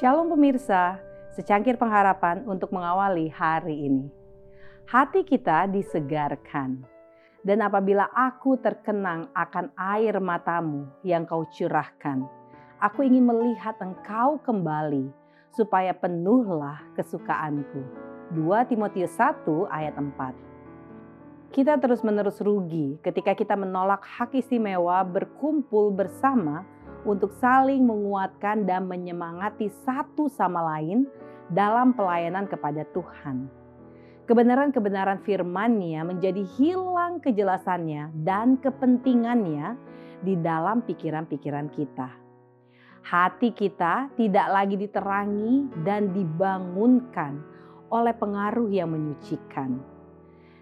Shalom pemirsa, secangkir pengharapan untuk mengawali hari ini. Hati kita disegarkan. Dan apabila aku terkenang akan air matamu yang kau curahkan, aku ingin melihat engkau kembali supaya penuhlah kesukaanku. 2 Timotius 1 ayat 4 Kita terus-menerus rugi ketika kita menolak hak istimewa berkumpul bersama untuk saling menguatkan dan menyemangati satu sama lain dalam pelayanan kepada Tuhan. Kebenaran-kebenaran firman-Nya menjadi hilang kejelasannya dan kepentingannya di dalam pikiran-pikiran kita. Hati kita tidak lagi diterangi dan dibangunkan oleh pengaruh yang menyucikan.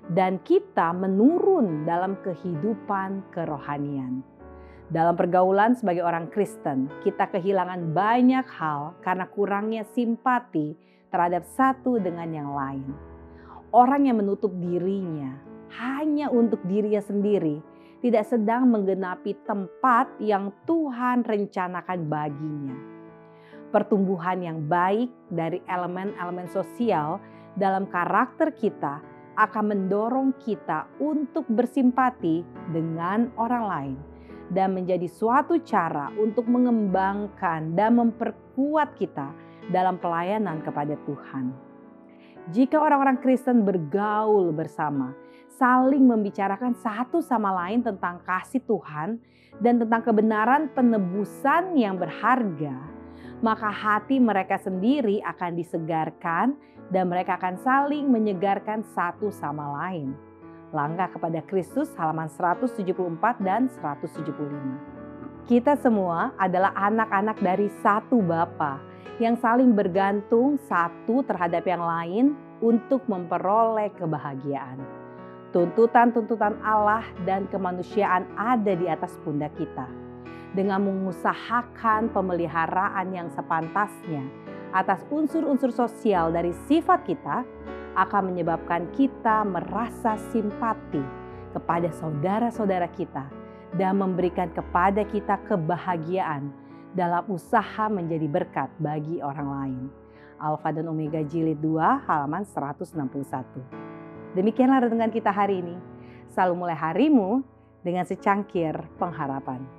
Dan kita menurun dalam kehidupan kerohanian dalam pergaulan sebagai orang Kristen, kita kehilangan banyak hal karena kurangnya simpati terhadap satu dengan yang lain. Orang yang menutup dirinya hanya untuk dirinya sendiri, tidak sedang menggenapi tempat yang Tuhan rencanakan baginya. Pertumbuhan yang baik dari elemen-elemen sosial dalam karakter kita akan mendorong kita untuk bersimpati dengan orang lain dan menjadi suatu cara untuk mengembangkan dan memperkuat kita dalam pelayanan kepada Tuhan. Jika orang-orang Kristen bergaul bersama, saling membicarakan satu sama lain tentang kasih Tuhan dan tentang kebenaran penebusan yang berharga, maka hati mereka sendiri akan disegarkan dan mereka akan saling menyegarkan satu sama lain. Langkah kepada Kristus halaman 174 dan 175. Kita semua adalah anak-anak dari satu Bapa yang saling bergantung satu terhadap yang lain untuk memperoleh kebahagiaan. Tuntutan-tuntutan Allah dan kemanusiaan ada di atas pundak kita. Dengan mengusahakan pemeliharaan yang sepantasnya atas unsur-unsur sosial dari sifat kita, akan menyebabkan kita merasa simpati kepada saudara-saudara kita dan memberikan kepada kita kebahagiaan dalam usaha menjadi berkat bagi orang lain. Alfa dan Omega Jilid 2 halaman 161. Demikianlah renungan kita hari ini. Selalu mulai harimu dengan secangkir pengharapan.